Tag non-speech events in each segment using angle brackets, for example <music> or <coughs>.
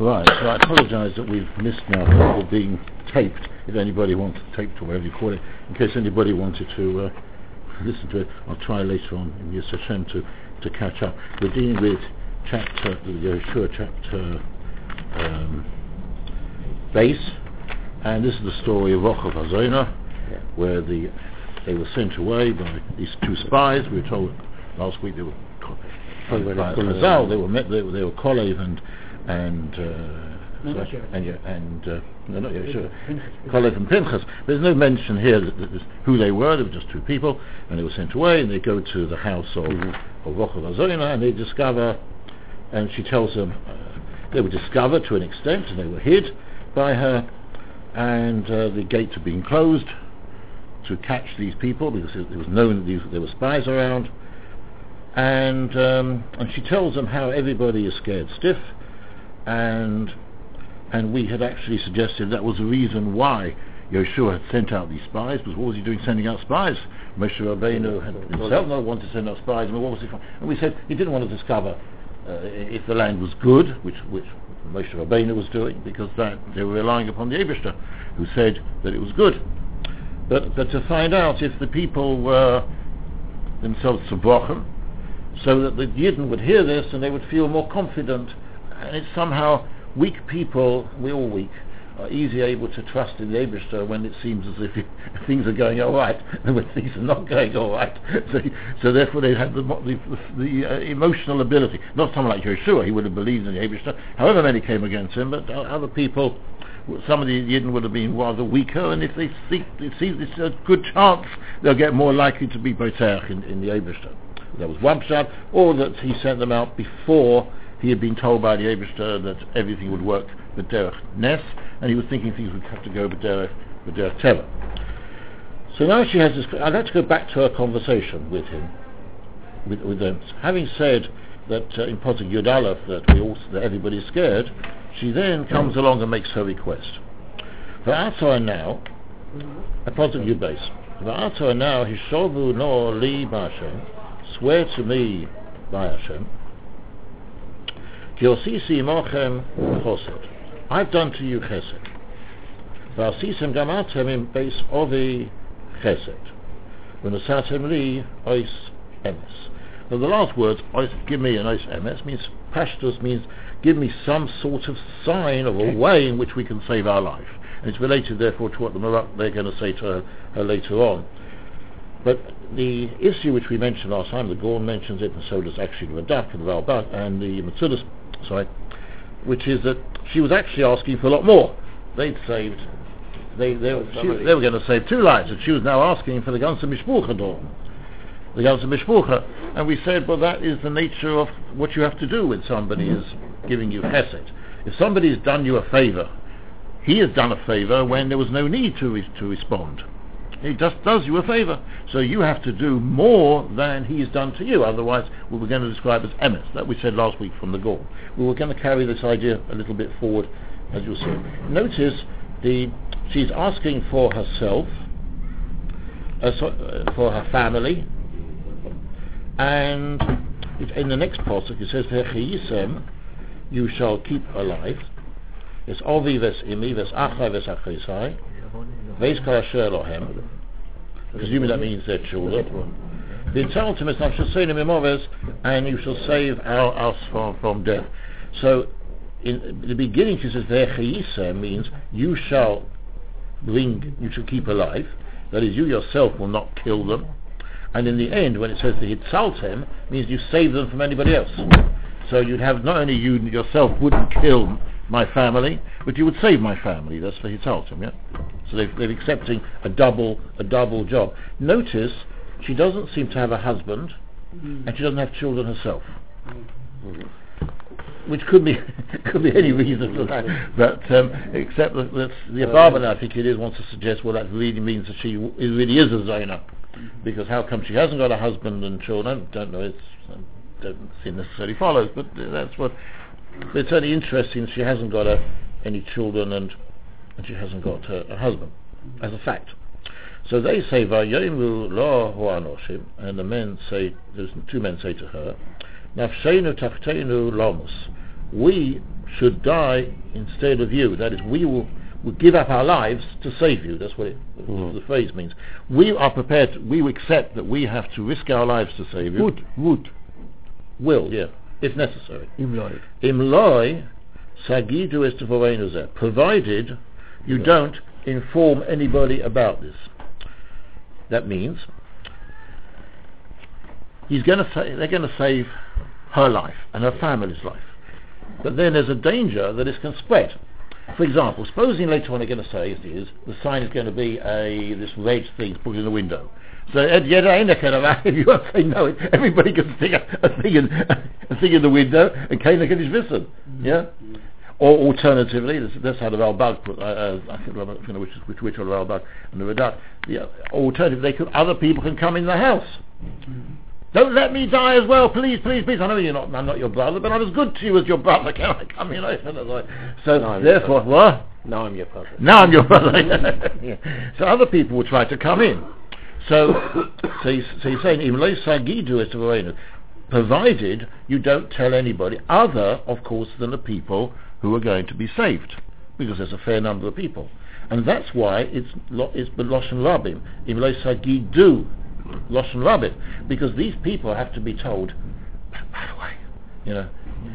Right, so I apologise that we've missed now whole being taped, if anybody wants taped or whatever you call it, in case anybody wanted to uh, <laughs> listen to it. I'll try later on in Yis Hashem to, to catch up. We're dealing with chapter, the Yehoshua chapter um, base, and this is the story of Rochav Hazona, Yeah. where the they were sent away by these two spies. We were told last week they were co- They were by Chazal, they were met, they were, they were Kolev and and uh, sorry, and yeah, and uh, no, not Yehoshua. Pinchas. Kolev and Pinchas. There's no mention here that, that this- who they were. They were just two people, and they were sent away. And they go to the house of Mhm. of Rochav Azona, and they discover, and she tells them uh, they were discovered to an extent, and they were hid by her, and uh, the gates had been closed to catch these people because it, it was known that these, there were spies around. And um, and she tells them how everybody is scared stiff, and and we had actually suggested that was the reason why Yehoshua had sent out these spies. Because what was he doing sending out spies? Moshe Rabbeinu had himself not wanted to send out spies. I mean, what was he? for? And we said he didn't want to discover uh, if the land was good, which which Moshe Rabbeinu was doing, because that they were relying upon the Abishter, who said that it was good. But but to find out if the people were themselves tzibrochim, so that the Yidden would hear this and they would feel more confident. And it's somehow weak people, we're all weak, are easy able to trust in the Abishter when it seems as if <laughs> things are going all right and <laughs> when things are not going all right. <laughs> So, so therefore they have the, the, the uh, emotional ability. Not someone like Yehoshua, he would have believed in the Abishter, however many came against him, but other people, some of the Yidden would have been rather weaker, and if they see, they see this a good chance, they'll get more likely to be Boteach in, in the Abishter. That was one shot, or that he sent them out before he had been told by the Abishter that everything would work with Derech Ness, and he was thinking things would have to go with Derech, with Derech Teva. So now she has this, I'd like to go back to her conversation with him, with, with them. Having said that uh, in Posig Yud Aleph that, we all, that everybody's scared, she then comes along and makes her request. V'atzah now, a Posig Yud base. V'atzah now, Hishovu no li b'Hashem, swear to me by Hashem, Ki osisi imochem chesed. I've done to you chesed. V'asisem gam atem im beis ovi chesed. V'nasatem li ois emes. Now the last words, ois, give me an ois emes, means, pashtus means, give me some sort of sign of a way in which we can save our life. And it's related therefore to what the Marak they're going to say to her, her later on. But the issue which we mentioned last time, the Gorn mentions it, and so does actually the Radak and the Ralbag and the Metzudas, sorry, which is that she was actually asking for a lot more. They'd saved, they, they, Oh, she, they were going to save two lives, and she was now asking for the Ganze Mishpucha door. The Ganze Mishpucha. And we said, well, that is the nature of what you have to do with somebody is giving you chesed. If somebody has done you a favor, he has done a favor when there was no need to, re- to respond. He just does you a favor. So you have to do more than he has done to you. Otherwise, we were going to describe as emes. That we said last week from the Gaon. We were going to carry this idea a little bit forward, as you'll see. Notice the she's asking for herself, uh, so, uh, for her family, and in the next pasuk it says, "V'chiyisem, you shall keep alive." It's ovi ves imi ves achai ves achisai. Veis kol asher lohem. Presuming that means their children. V'yitzaltem es nafshaseinu mimoves, and you shall save our, us from, from death. So, in the beginning she says, V'echiyisem means you shall bring, you shall keep alive. That is, you yourself will not kill them. And in the end, when it says the hitzaltem, means you save them from anybody else. So you'd have not only you yourself wouldn't kill my family, but you would save my family. That's for hitzaltem, yeah. So they've, they're accepting a double a double job. Notice she doesn't seem to have a husband, and she doesn't have children herself. Which could be <laughs> could be any reason for that, but um, except that the Abarban, I think it is, wants to suggest well that really means that she w- really is a Zona, because how come she hasn't got a husband and children? Don't know. It's um, don't seem necessarily follows, but that's what. But it's only interesting she hasn't got a, any children and and she hasn't got a, a husband, as a fact. So they say Vayomu and the men say, there's two men say to her, Nafsheinu tachteinu lomus, we should die instead of you. That is, we will, will give up our lives to save you. That's what it, Mhm. the phrase means. We are prepared, to, we accept that we have to risk our lives to save you. Would, would, Will, yeah, if necessary. Imloi sagidu est zeh, provided you Yeah. don't inform anybody about this. That means he's going to say they're going to save her life and her family's life, but then there's a danger that this can spread. For example, supposing later on they're going to say, as it is, the sign is going to be a this red thing put in the window. So Ed Yeda ain't kind of if <laughs> you won't say no, everybody can stick a, a thing in a thing in the window and Kane can his wissen. Yeah? Or alternatively, this, that's how the Ralbag put, uh, uh, I can't remember which, is- which, which are the Ralbag and the Radak. The uh, alternative, they could, other people can come in the house. Don't let me die as well, please, please, please. I know you're not, I'm not your brother, but I'm as good to you as your brother. <laughs> Can I come in? So, No, therefore, what? Now I'm your brother. Now I'm your brother. <laughs> yeah. So other people will try to come in. So, <coughs> so, he's, so he's saying, "Im lo sagidu et v'reinu," provided you don't tell anybody other, of course, than the people who are going to be saved, because there's a fair number of people, and that's why it's it's loshen rabim. Im lo sagidu loshen rabim, because these people have to be told. By the way, you know,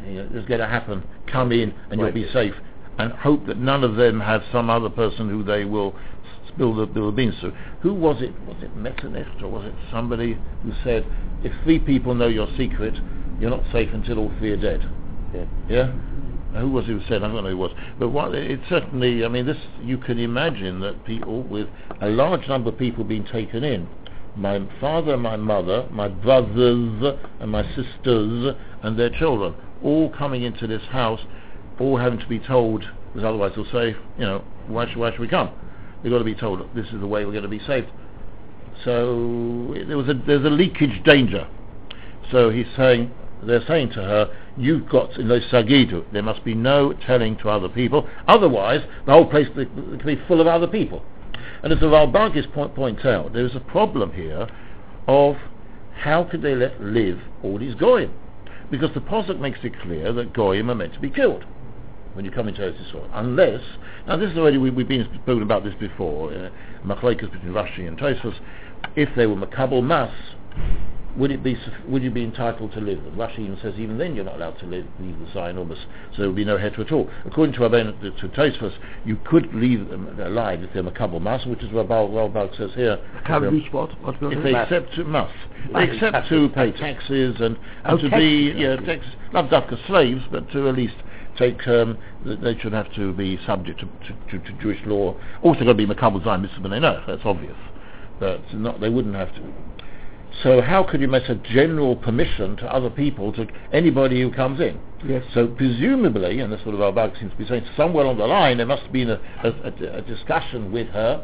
you know, it's going to happen. Come in, and you'll be safe and hope that none of them have some other person who they will spill the, the beans to. Who was it? Was it Metternich or was it somebody who said, if three people know your secret, you're not safe until all three are dead? Yeah. Yeah? Who was it who said? I don't know who it was. But what, it certainly, I mean, this you can imagine that people with a large number of people being taken in, my father, my mother, my brothers, and my sisters, and their children, all coming into this house, all having to be told, because otherwise they'll say, you know, why should, why should we come? They've got to be told this is the way we're going to be saved. So there was a, there's a leakage danger. So he's saying, they're saying to her, you've got in those sagidu, there must be no telling to other people, otherwise the whole place can be full of other people. And as the Valbargis point, points out, there's a problem here of how could they let live all these goyim? Because the Posuk makes it clear that goyim are meant to be killed when you come into Eretz Yisrael. Unless, now this is already, we, we've been spoken about this before, uh, between Rashi and Tosfos, if they were Makabal Mas, would it be would you be entitled to live them? Rashi even says even then you're not allowed to live, leave the sign or so there would be no heter at all. According to Rabbein, to Tosfos, you could leave them alive if they're Makabal Mas, which is what Ralbag says here. Have If what? What if they Mass. accept to they accept to pay taxes. taxes and, Oh, and to be taxes, yeah, okay. tax, not dafka slaves, but to at least take um, th- they should have to be subject to, to, to, to Jewish law. Also, got to be makabel zayin mitzvah b'nei That's obvious, but not they wouldn't have to. So how could you make a general permission to other people to anybody who comes in? Yes. So presumably, and that's what Ralbag seems to be saying, somewhere along the line there must have been a, a, a, a discussion with her,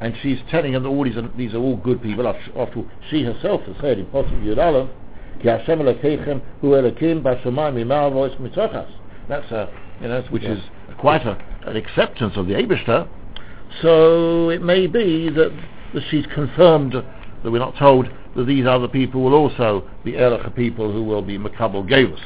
and she's telling them that all these are, these are all good people. After, after all, she herself has said in Pasuk Yud Aleph, "Ki Hashem Elokeichem hu Elokim b'Shamayim Yimar Voice Mitzochas." That's a, you know, which Yes. is quite a, an acceptance of the Abishter. So it may be that, that she's confirmed that we're not told that these other people will also be Erech people who will be Makabal Gavus.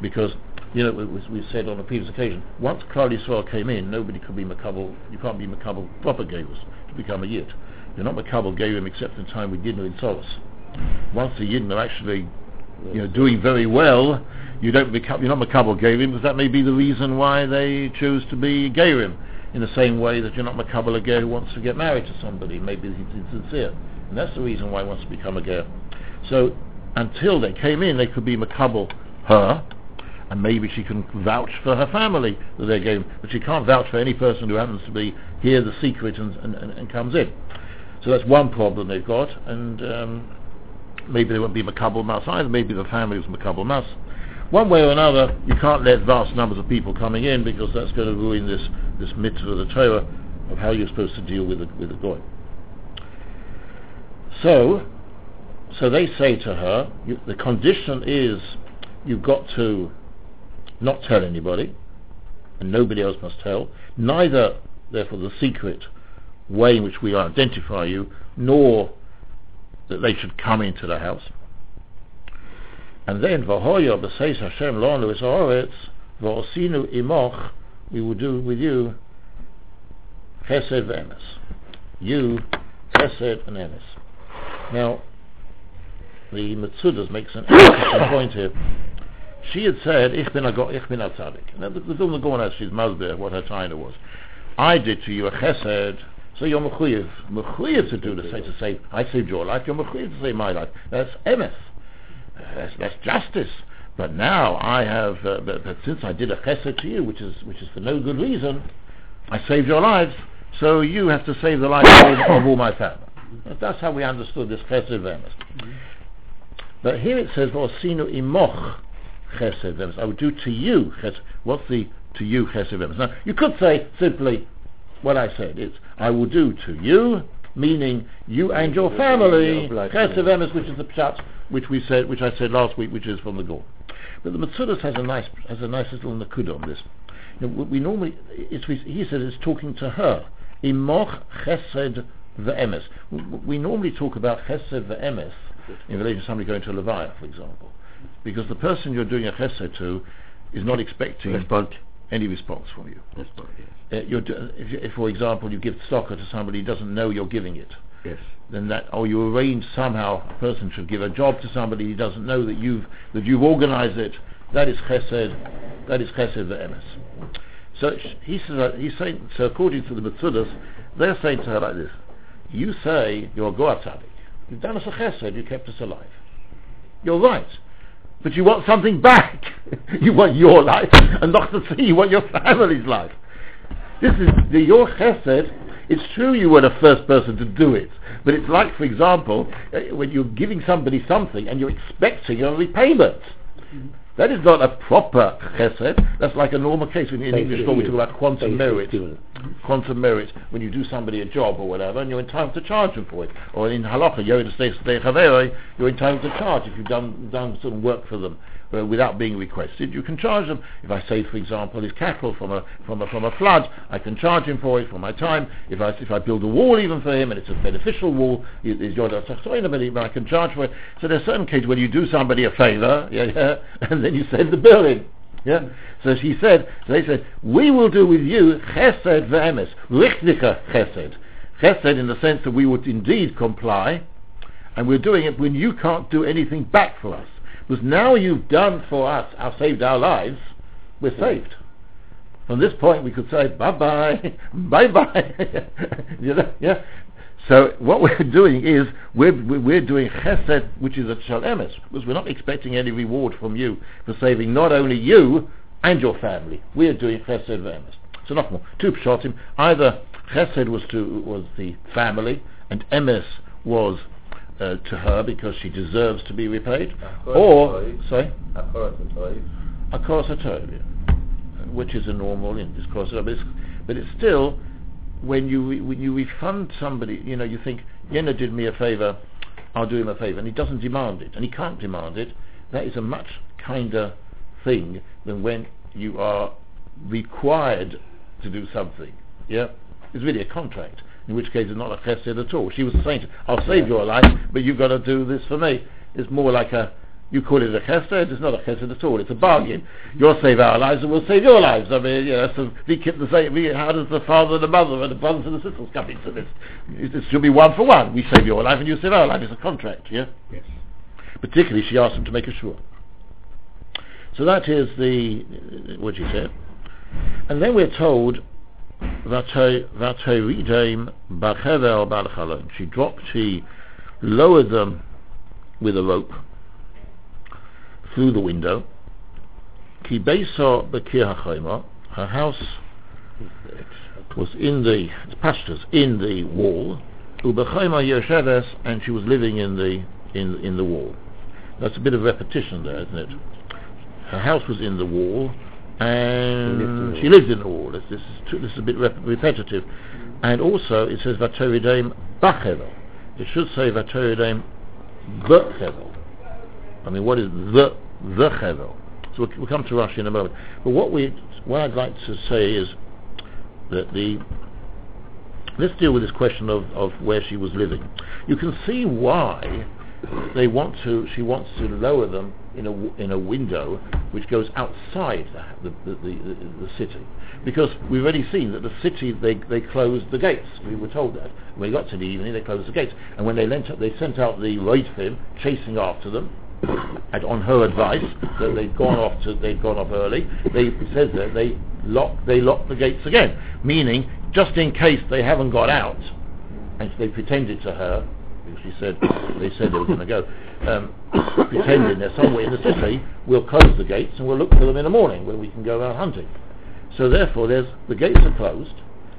Because, you know, was, we said on a previous occasion, once Klal Yisrael came in, nobody could be Makabal, you can't be Makabal proper Gavus to become a Yid. You're not Makabal Gavim except in time with Yidnu in Soros. Once the are actually you know, doing very well, you don't become, you're not Makabal Gavim, because that may be the reason why they choose to be Gavim. In the same way that you're not Makabal a Ger who wants to get married to somebody, maybe he's sincere. And that's the reason why he wants to become a Ger. So, until they came in, they could be Makabal her, and maybe she can vouch for her family that they're going, but she can't vouch for any person who happens to be here the secret and, and, and, comes in. So that's one problem they've got, and um, maybe they won't be Makabal Mas either, maybe the family was Makabal Mas. One way or another, you can't let vast numbers of people coming in because that's going to ruin this, this mitzvah of the Torah of how you're supposed to deal with the, with the goy. So, so they say to her, you, the condition is you've got to not tell anybody, and nobody else must tell, neither, therefore, the secret way in which we identify you, nor that they should come into the house. And then, Vahoya b'seis Hashem lonu es haaretz, V'osinu imoch, we will do with you chesed ve'emes. You, chesed and. Now, the Metzudas makes an <coughs> interesting point here. She had said, Ich bin a, go- ich bin a tzaddik. Now, the, the Vilna Gaon she's Masber, what her china was. I did to you a chesed, so you're mechuyev. Mechuyev to do the same, to say, I saved your life, you're mechuyev to save my life. That's emes. That's, that's justice. But now I have, uh, but, but since I did a chesed to you, which is, which is for no good reason, I saved your lives, so you have to save the lives of all, of all my family. That's how we understood this chesed ve'emes. But here it says, "V'osinu imoch chesed ve'emes." I would do to you chesed. What's the to you chesed ve'emes? Now you could say simply what I said. It's I will do to you, meaning you and your family chesed ve'emes, which is the pshat which we said, which I said last week, which is from the Gaon. But the Metzudas has a nice has a nice little nakuda on this. You know, we normally it's, he says it's talking to her. Imoch chesed ve'emes. We, we normally talk about chesed ve'emes in relation to somebody going to a levaya, for example, because the person you're doing a chesed to is not expecting Respond. any response from you. Respond, yes. Uh, do- if, you- if, for example, you give soccer to somebody who doesn't know you're giving it, Yes. then that, or you arrange somehow a person should give a job to somebody who doesn't know that you've that you've organised it. That is chesed. That is chesed ve'emes. So he says that- he's saying. So according to the Metzudas, they're saying to her like this: You say you're a tzaddik. You've done us a chesed. You kept us alive. You're right. But you want something back. <laughs> you want your life, and not to see you want your family's life. This is the your chesed. It's true you were the first person to do it, but it's like, for example, uh, when you're giving somebody something and you're expecting a repayment. That is not a proper chesed. That's like a normal case. When in English law we talk about quantum meruit. Quantum meruit when you do somebody a job or whatever, and you're entitled to charge them for it. Or in halacha, you're in a state you're entitled to charge if you've done done some work for them uh, without being requested. You can charge them. If I save, for example, his cattle from a from a from a flood, I can charge him for it for my time. If I if I build a wall even for him and it's a beneficial wall, is your but I can charge for it. So there are certain cases when you do somebody a favor, <laughs> yeah, yeah, and then you send the bill in. Yeah. So she said, they said, we will do with you chesed ve'emes, richtige chesed. Chesed in the sense that we would indeed comply, and we're doing it when you can't do anything back for us. Because now you've done for us, our saved our lives, we're mm. saved. From this point we could say bye-bye, <laughs> bye-bye. <laughs> you know, yeah. So what we're <laughs> doing is we're we're doing chesed, which is a shalemes, because we're not expecting any reward from you for saving not only you and your family. We're doing chesed ve'emes. So not more. Two pshatim. Either chesed was to was the family, and emes was uh, to her because she deserves to be repaid, or sorry, a korosatoria, which is a normal in this korosatoria, but it's, but it's still when you re- when you refund somebody, you know, you think Yena did me a favor, I'll do him a favor, and he doesn't demand it, and he can't demand it. That is a much kinder thing than when you are required to do something. Yeah, it's really a contract. In which case, it's not a chesed at all. She was saying, "I'll save your life, but you've got to do this for me." It's more like a you call it a chesed, it's not a chesed at all. It's a bargain. You'll save our lives, and we'll save your lives. I mean, you know, so we keep the same. We, how does the father and the mother and the brothers and the sisters come into this? It, it should be one for one. We save your life, and you save our life. It's a contract. Yeah. Yes. Particularly, she asked him to make a sure. So that is the what she said, and then we're told Vatoridem Bachevel Balchalon. She dropped, she lowered them with a rope through the window. Ki Beisa HaChayma. Her house was in the pastures in the wall. Ubechayma Yesheves, and she was living in the in in the wall. That's a bit of repetition there, isn't it? Her house was in the wall, and she lived in the wall. This, this, is, too, this is a bit rep- repetitive. And also, it says Vatoridaim Bachevel. It should say Vatoridaim Bechevel. I mean, what is the the Chevel? So we'll, we'll come to Rashi in a moment. But what we, what I'd like to say is that the let's deal with this question of, of where she was living. You can see why they want to. She wants to lower them in a in a window which goes outside the the, the, the, city, because we've already seen that the city they they closed the gates. We were told that when we got to the evening they closed the gates, and when they lent they sent out the Roidfim chasing after them. And on her advice, that they'd gone off to, they'd gone off early. They says that they locked they locked the gates again, meaning just in case they haven't got out, and they pretended to her because she said they said they were going to go, um, <coughs> pretending they're somewhere in the city. We'll close the gates and we'll look for them in the morning when we can go out hunting. So therefore, there's the gates are closed.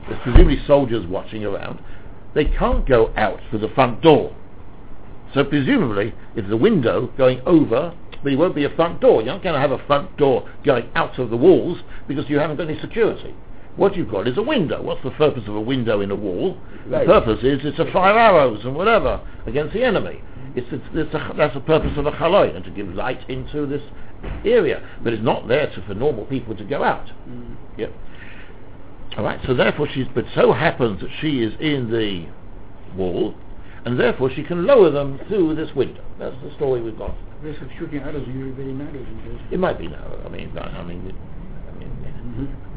There's presumably soldiers watching around. They can't go out through the front door. So presumably, it's a window going over, but it won't be a front door. You're not going to have a front door going out of the walls because you haven't got any security. What you've got is a window. What's the purpose of a window in a wall? The purpose is it's to fire arrows and whatever against the enemy. It's, it's, it's a, that's the purpose of a chaloi, and to give light into this area. But it's not there to, for normal people to go out. Yep. All right. So therefore, she's. But so happens that she is in the wall, and therefore she can lower them through this window. That's the story we've got. risk of shooting arrows usually very narrow. It might be narrow. I mean, I mean, I mean. Mhm.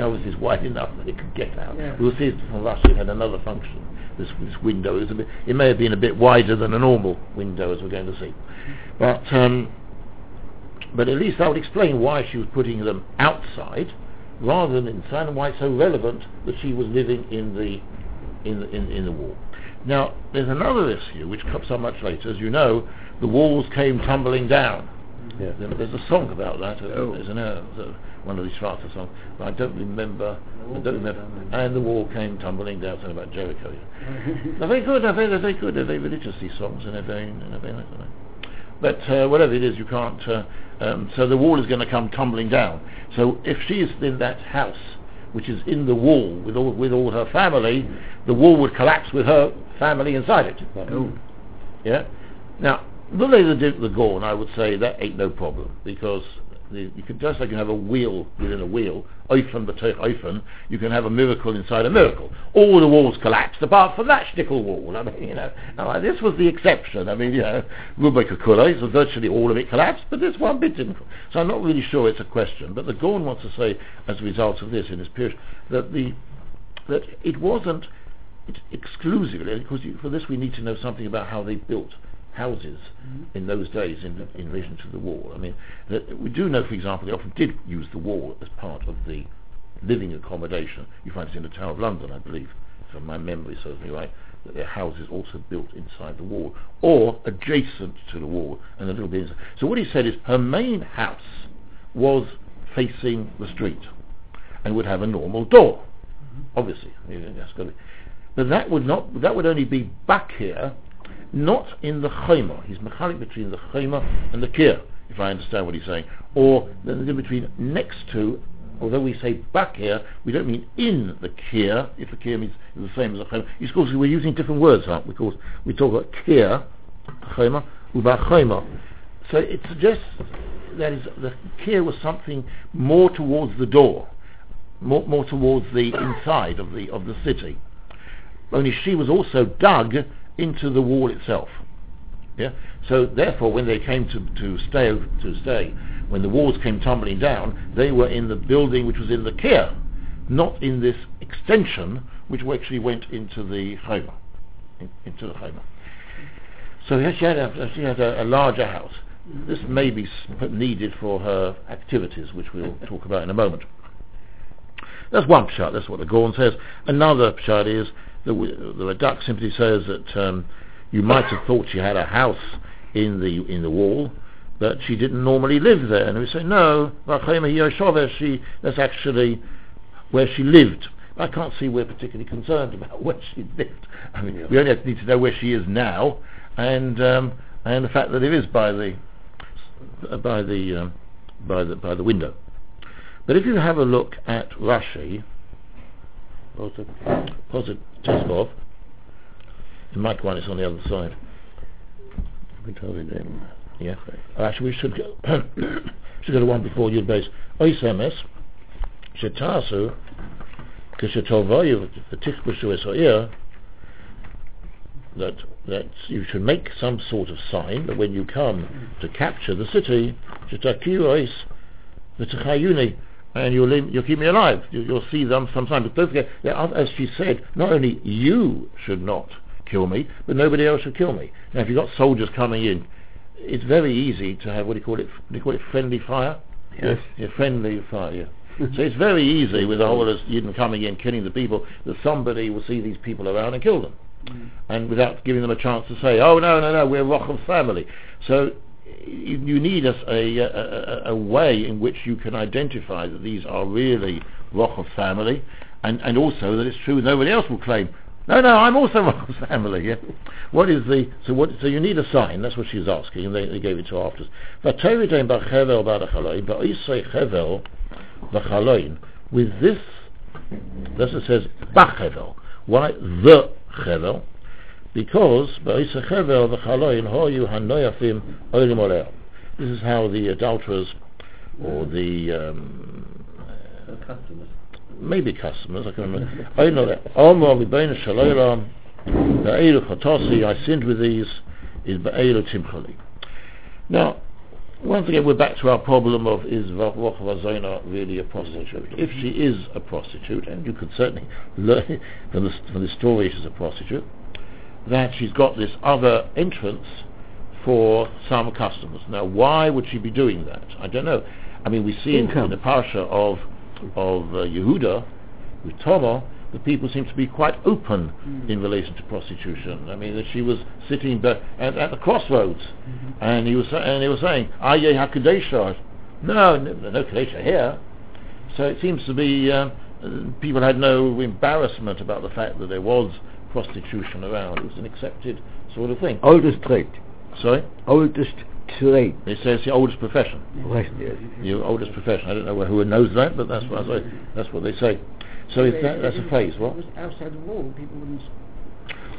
Obviously, it's wide enough that it could get out. Yeah. We'll see it from Rashi. It had another function. This, this window is a bit. It may have been a bit wider than a normal window, as we're going to see. But um, but at least that would explain why she was putting them outside rather than inside, and why it's so relevant that she was living in the in the, in, in the wall. Now, there's another issue which comes up much later. As you know, the walls came tumbling down. Yeah. There's a song about that. uh, Oh. There's an, uh, the- one of these Strata songs, but I don't remember. I don't remember. And the wall came tumbling down. Something about Jericho. Yeah. <laughs> They're very good. They're very, they're very good. They're very religious. These songs, and they're very, and they're very nice. aren't they? But uh, whatever it is, you can't. Uh, um, so the wall is going to come tumbling down. So if she is in that house, which is in the wall with all with all her family, the wall would collapse with her family inside it. Oh. Yeah. Now, the lady they did the Gorn, I would say that ain't no problem because the, you can just like you have a wheel within a wheel, oifen b'toich oifen, you can have a miracle inside a miracle. All the walls collapsed apart from that shtickle wall. I mean, you know, now, this was the exception. I mean, you know, Akula, so virtually all of it collapsed, but this one bit didn't. So I'm not really sure it's a question. But the Gorn wants to say, as a result of this in his period, that the that it wasn't exclusively, because for this we need to know something about how they built houses mm-hmm. in those days in, in relation to the wall. I mean, we do know, for example, they often did use the wall as part of the living accommodation. You find it in the Tower of London, I believe, so my memory serves me right, that their houses also built inside the wall or adjacent to the wall and a little bit inside. So what he said is her main house was facing the street and would have a normal door. Mm-hmm. Obviously, mean, to. But that would not. That would only be back here, not in the chayma. He's mechanic between the chayma and the kir, if I understand what he's saying, or the between next to. Although we say back here, we don't mean in the kir. If the kir means the same as the chayma, of course we're using different words, aren't we? Because we talk about kir, chayma, uba chayma. So it suggests that is the kir was something more towards the door more, more towards the inside of the of the city. Only she was also dug into the wall itself. Yeah. So therefore, when they came to to stay to stay, when the walls came tumbling down, they were in the building which was in the Kir, not in this extension which actually went into the Chayma, in, into the Chayma. So she had a, she had a, a larger house. This may be needed for her activities, which we'll <laughs> talk about in a moment. That's one pshat. That's what the Gorn says. Another pshat is that we, the Radak simply says that um, you might have thought she had a house in the in the wall, but she didn't normally live there. And we say no, she that's actually where she lived. I can't see we're particularly concerned about <laughs> where she lived. I mean, we only need to know where she is now, and um, and the fact that it is by the by the um, by the by the window. But if you have a look at Rashi, Posit Teskov, in Mike one is on the other side. You. Yeah. Actually, we should go, <coughs> should go to one before Yud base. Oisemes, Shetasu, Kishetovayu, V'tichbushu es ha'ir, that that you should make some sort of sign that when you come to capture the city, shetakiros v'tachayuni, and you'll, leave- you'll keep me alive. You, you'll see them sometime. But don't forget, as she said, not only you should not kill me, but nobody else should kill me. Now, if you've got soldiers coming in, it's very easy to have what do you call it? Do you call it friendly fire? Yes. Yeah, friendly fire. Yeah. so it's very easy with the whole of Yidden coming in, killing the people, that somebody will see these people around and kill them, mm. and without giving them a chance to say, "Oh no, no, no, we're Rochel family." So you, need a, a, a, way in which you can identify that these are really Rochel family, and, and also that it's true nobody else will claim. No, no, I'm also <laughs> Rochel's family. Yeah. What is the so? What so you need a sign? That's what she's asking, and they, they gave it to her afterwards. With this, thus it says b'chevel. Why the chevel? Because b'oisei chevel v'chaloin hoyu hanoyafim olim oleo. This is how the adulterers or the um, customers. maybe customers, I can remember. I know that. Omar Libena Shalolam, Be'elu Chotosi, I sinned with these, is Be'elu Timchali. Now, once again, we're back to our problem of is Rochava Zona really a prostitute? If she is a prostitute, and you could certainly <laughs> learn from the, from the story she's a prostitute, that she's got this other entrance for some customers. Now, why would she be doing that? I don't know. I mean, we see in, Income. in the parsha of of uh, Yehuda with Tomer, the people seem to be quite open in relation to prostitution. I mean, that she was sitting be- at, at the crossroads, and he was sa- and they were saying, "Aye hakadesha." No, no, no kadesha here. So it seems to be uh, people had no embarrassment about the fact that there was prostitution around. It was an accepted sort of thing. Oldest trade. Sorry, Oldest trade. they say it's the oldest profession. Right, yes. Your oldest profession. I don't know who knows that, but that's what I say. That's what they say. So is that, that's a phrase. What? It was outside the wall. People wouldn't.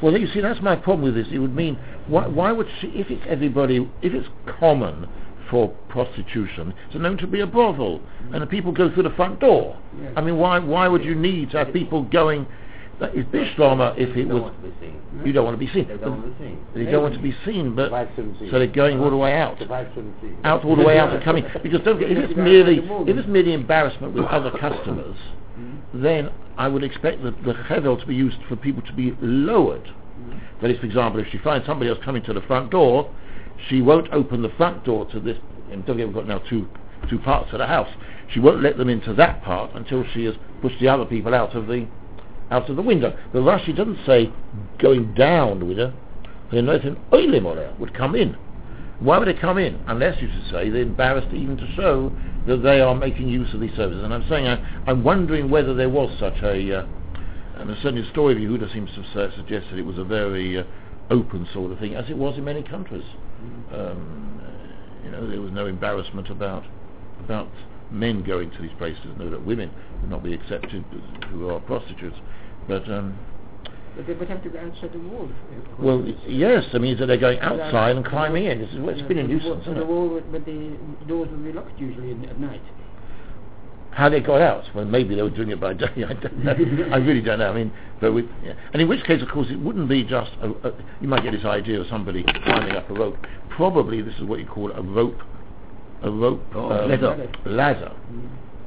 Well, you see, that's my problem with this. It would mean why, why would she, if it's everybody, if it's common for prostitution, it's known to be a brothel, and the people go through the front door. Yes. I mean, why why would you need to have people going? That is bishlama if it was. want to be seen. You don't want to be seen. They don't want to be seen. They don't want to be seen, but The wife shouldn't see. so they're going all the way out. The wife shouldn't see. out all the way out and coming. <laughs> Because don't get, if it's merely if it's merely embarrassment with other customers, mm-hmm. then I would expect the, the chevel to be used for people to be lowered. Mm-hmm. That is, for example, if she finds somebody else coming to the front door, she won't open the front door to this. And don't forget, we've got now two two parts of the house. She won't let them into that part until she has pushed the other people out of the out of the window. The Rashi doesn't say going down the window. The nothing oilim would come in. Why would they come in? Unless you should say they're embarrassed even to show that they are making use of these services. And I'm saying, I, I'm wondering whether there was such a, uh, and certainly the story of Yehuda seems to su- suggest that it was a very uh, open sort of thing, as it was in many countries. Um, you know, there was no embarrassment about about men going to these places. No, that women would not be accepted who are prostitutes. But um, But they would have to go outside the wall. well, yes, I mean, so they're going outside and climbing in. This is, it's been a nuisance, so isn't the it? wall, would- but the doors would be locked usually in, at night. How they got out? Well, maybe they were doing it by day. <laughs> I don't know. I really don't know. I mean, but with, yeah. and in which case, of course, it wouldn't be just. A, a, you might get this idea of somebody climbing up a rope. Probably this is what you call a rope, a rope Oh, um, ladder. ladder.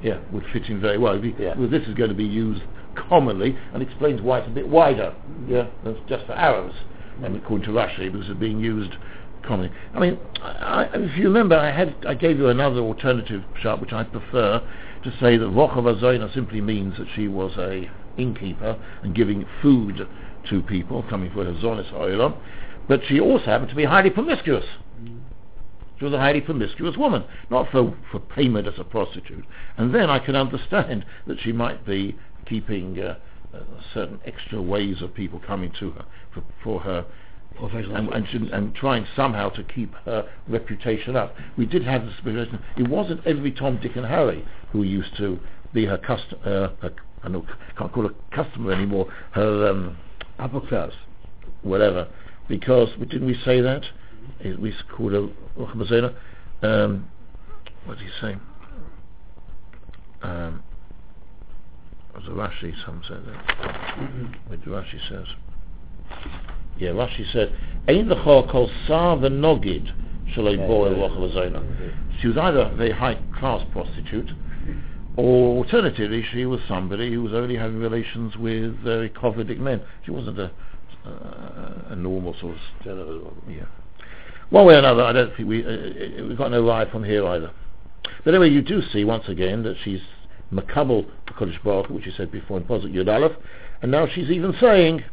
Yeah, would fit in very well. Be- Yeah. Well, this is going to be used commonly, and explains why it's a bit wider. Yeah, that's just for Arabs, And according to Rashi, because it's being used commonly. I mean, I, if you remember, I had I gave you another alternative shot, which I prefer to say that Rochav Azayna simply means that she was a innkeeper and giving food to people coming for her zonis oilam, but she also happened to be highly promiscuous. She was a highly promiscuous woman, not for, for payment as a prostitute. And then I can understand that she might be keeping uh, uh, certain extra ways of people coming to her for, for her Professional. and, and, and trying somehow to keep her reputation up. We did have the situation. It wasn't every Tom, Dick and Harry who used to be her customer. Uh, I know, can't call her customer anymore. Her um, Upper class. whatever, because didn't we say that? We called her. Um, what did he say? Um, it was a Rashi. Some said that. What Rashi says. Yeah, Rashi said, Ein l'chol kol sar v'nogid shalei yeah, rochav yeah. She was either a very high-class prostitute, or alternatively, she was somebody who was only having relations with very coveted men. She wasn't a, uh, a normal sort of, general- yeah. One way or another, I don't think we, uh, uh, we've got no ride from here either. But anyway, you do see once again that she's makabel to Kodesh Baruch, which you said before in Posuk Yud Aleph, and now she's even saying,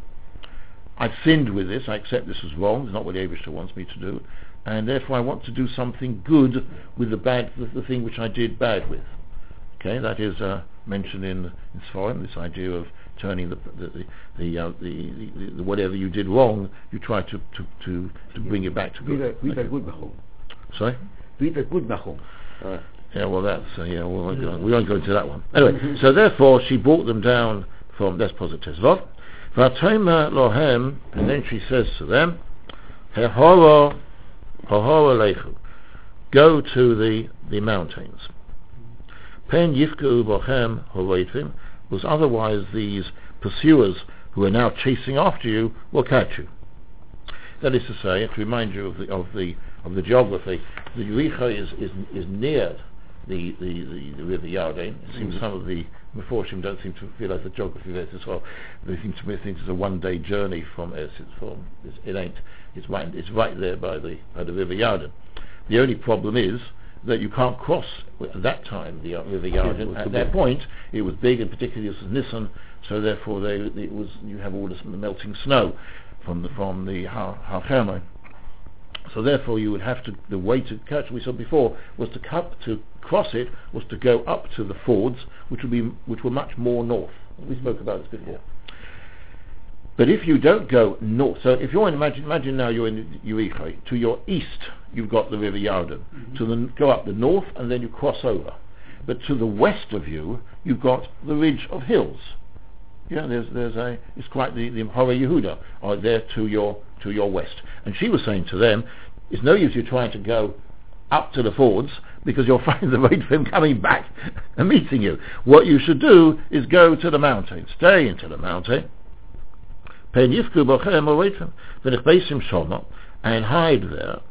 I've sinned with this, I accept this was wrong, it's not what Abishah wants me to do, and therefore I want to do something good with the bad, the, the thing which I did bad with. Okay, that is uh, mentioned in, in Sforim, this idea of turning the the the, the, uh, the, the, the whatever you did wrong, you try to to, to, to bring it back to Wieder, good. wieder Okay. gut machen. Sorry. Wieder gut machen. Uh, Yeah, well, that's uh, yeah. We won't, go, we won't go into that one. Anyway, so therefore she brought them down from that's positive. Vatoma lohem, and then she says to them, Hehoro, Hehoro lechu, go to the the mountains. Pen yifku bochem horeitim, was otherwise these pursuers who are now chasing after you will catch you. That is to say, to remind you of the of the of the geography, the Yericho is is is near the the, the, the river Yarden. Eh? It seems some of the Meforshim don't seem to realise the geography of it as well. They seem to think it's a one day journey from. It's from it's, it ain't. It's right. It's right there by the by the river Yarden. The only problem is that you can't cross at that time the river Yarden. was At that big. point, it was big, and particularly this was Nissan. So therefore, they, it was you have all this melting snow from the from the Har Har Hermon. So therefore, you would have to the way to catch. We said before was to cut to cross it was to go up to the fords, which would be which were much more north. We spoke about this before. But if you don't go north, so if you're in, imagine, imagine now you're in Yericho, to your east you've got the river Yarden. Mm-hmm. To the, go up the north and then you cross over. But to the west of you, you've got the ridge of hills. Yeah, there's there's a it's quite the the Hora Yehuda are there to your to your west. And she was saying to them, it's no use you trying to go up to the fords because you'll <laughs> find the rate for him coming back and meeting you. What you should do is go to the mountain, stay into the mountain, Pen yifku bochem oreitim, v'nechbeisim shoma, and hide there,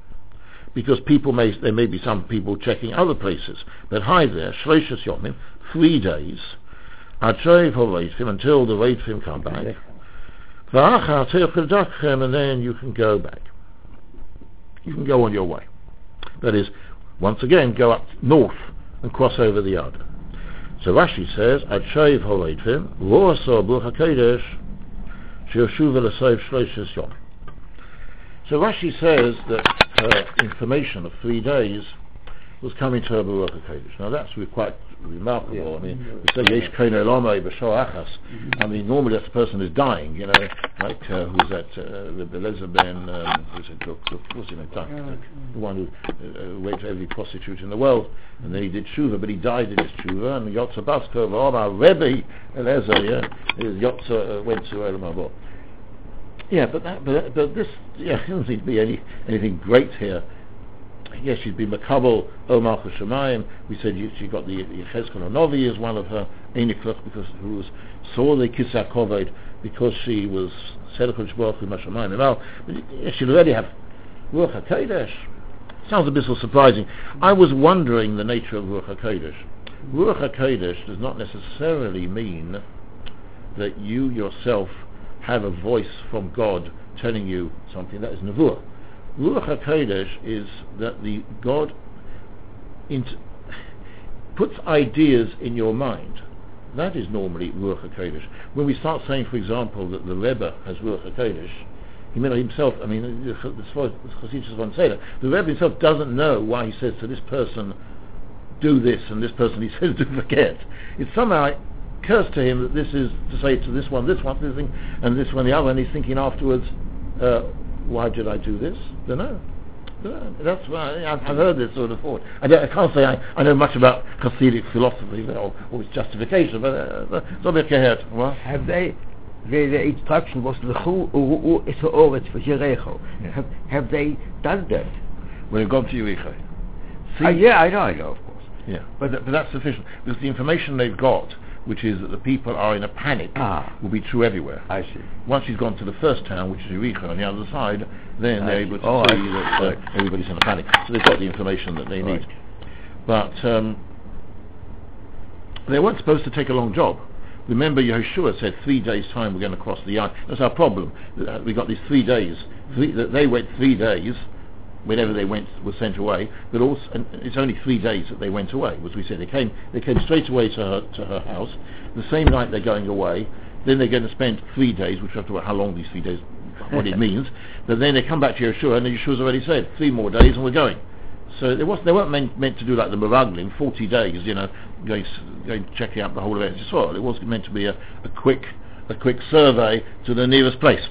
because people may, there may be some people checking other places, but hide there, shleishas yomim, three days, until the reitim come back, and then you can go back. You can go on your way. That is, once again, go up north and cross over the Yad. So Rashi says, Atshayiv Lo Roasor Bruch HaKodesh, Shioshuv Elasayiv Shloshis Yom. So Rashi says that her information of three days was coming to her Baruch HaKodesh. Now that's quite remarkable. Yeah. I mean, we say Yesh Koine Elomei B'Shor Achas. I mean, normally that's the person who's dying, you know, like uh, who's that, uh, Rebbe Eliezer ben, um, who's it, look, look, what's his name, Died. the one who uh, uh, raped every prostitute in the world, and then he did tshuva, but he died in his tshuva, and Yotza Baskov, Omar Rebbe Eliezer, yeah, Yotza uh, went to Haba. Yeah, but that, but, but this, yeah, there <laughs> doesn't seem to be any anything great here. Yes, she's been Makabal Omar Shemayim. We said she got the Yechezkel Novi as one of her Einiklach because who was saw the Kisa Koved because she was Sedekot Shbaruch Hu Mashamayim. Yeah, She'd already have Ruach HaKodesh. Sounds a bit so surprising. I was wondering the nature of Ruach HaKodesh. Ruach HaKodesh does not necessarily mean that you yourself have a voice from God telling you something. That is Nevuah. Ruach HaKodesh is that the God int- puts ideas in your mind. That is normally Ruach HaKodesh. When we start saying, for example, that the Rebbe has Ruach HaKodesh, he meant himself, I mean, the Chasidus von Seder, the Rebbe himself doesn't know why he says to this person, do this, and this person he <laughs> says, do forget. It somehow occurs to him that this is to say to this one, this one, this thing, and this one, the other, and he's thinking afterwards, uh, why did I do this? Don't know. Don't know. That's why I've, I've heard this sort of thought. I, I can't say I, I know much about Hasidic philosophy or, or its justification, but uh, be gehört. Well, Have they the, the instruction was lechu uru is oretz for. Have, have they done that? when you've gone to Yericho. Uh, yeah, I know, I know, of course. Yeah, but, th- but that's sufficient because the information they've got which is that the people are in a panic, Ah. will be true everywhere. I see. Once she's gone to the first town, which is Yericho on the other side, then I they're see. able to Oh, see that uh, everybody's in a panic. So they've got the information that they need. Right. But um, they weren't supposed to take a long job. Remember, Yehoshua said three days' time we're going to cross the yard. That's our problem. Uh, We got these three days. Three, that they went three days whenever they went were sent away. But also, and it's only three days that they went away. As we said, they came they came straight away to her to her house. The same night they're going away. Then they're going to spend three days, which we have to work how long these three days, what it <laughs> means. But then they come back to Yehoshua, and Yehoshua's already said three more days, and we're going. So they, was, they weren't meant, meant to do like the Meraglim, 40 days, you know, going, going checking out the whole of Eretz Yisrael. It was meant to be a, a quick a quick survey to the nearest place.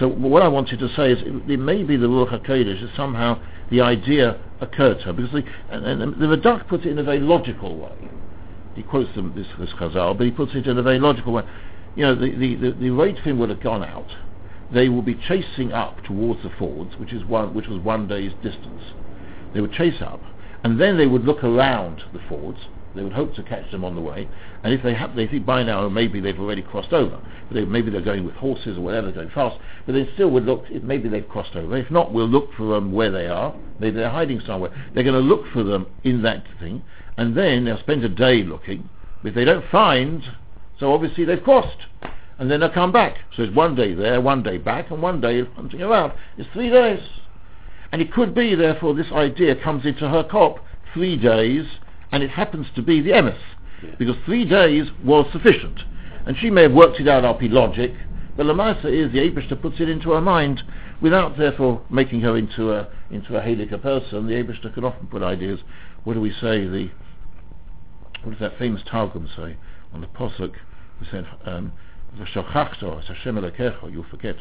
So what I wanted to say is it, it may be the Ruach HaKodesh that somehow the idea occurred to her, because the, and, and the Radak puts it in a very logical way. He quotes them, this, this Chazal, but he puts it in a very logical way. You know, the, the, the, the would have gone out. They will be chasing up towards the fords, which, is one, which was one day's distance they would chase up, and then they would look around the fords. They would hope to catch them on the way, and if they have, they think by now maybe they've already crossed over. They, maybe they're going with horses or whatever, going fast. But they still would look. If maybe they've crossed over. If not, we'll look for them where they are. Maybe they're hiding somewhere. They're going to look for them in that thing, and then they'll spend a day looking. If they don't find, so obviously they've crossed. And then they'll come back. So it's one day there, one day back, and one day hunting around. It's three days. And it could be, therefore, this idea comes into her cop three days, and it happens to be the emes, because three days was sufficient. And she may have worked it out up in logic, but Lamasa is the Abishta puts it into her mind without, therefore, making her into a into a Halika person. The Abishta can often put ideas. What do we say? The what does that famous Targum say on the posuk? We said. Um, "V'shochachto es Hashem Elokecho," you forget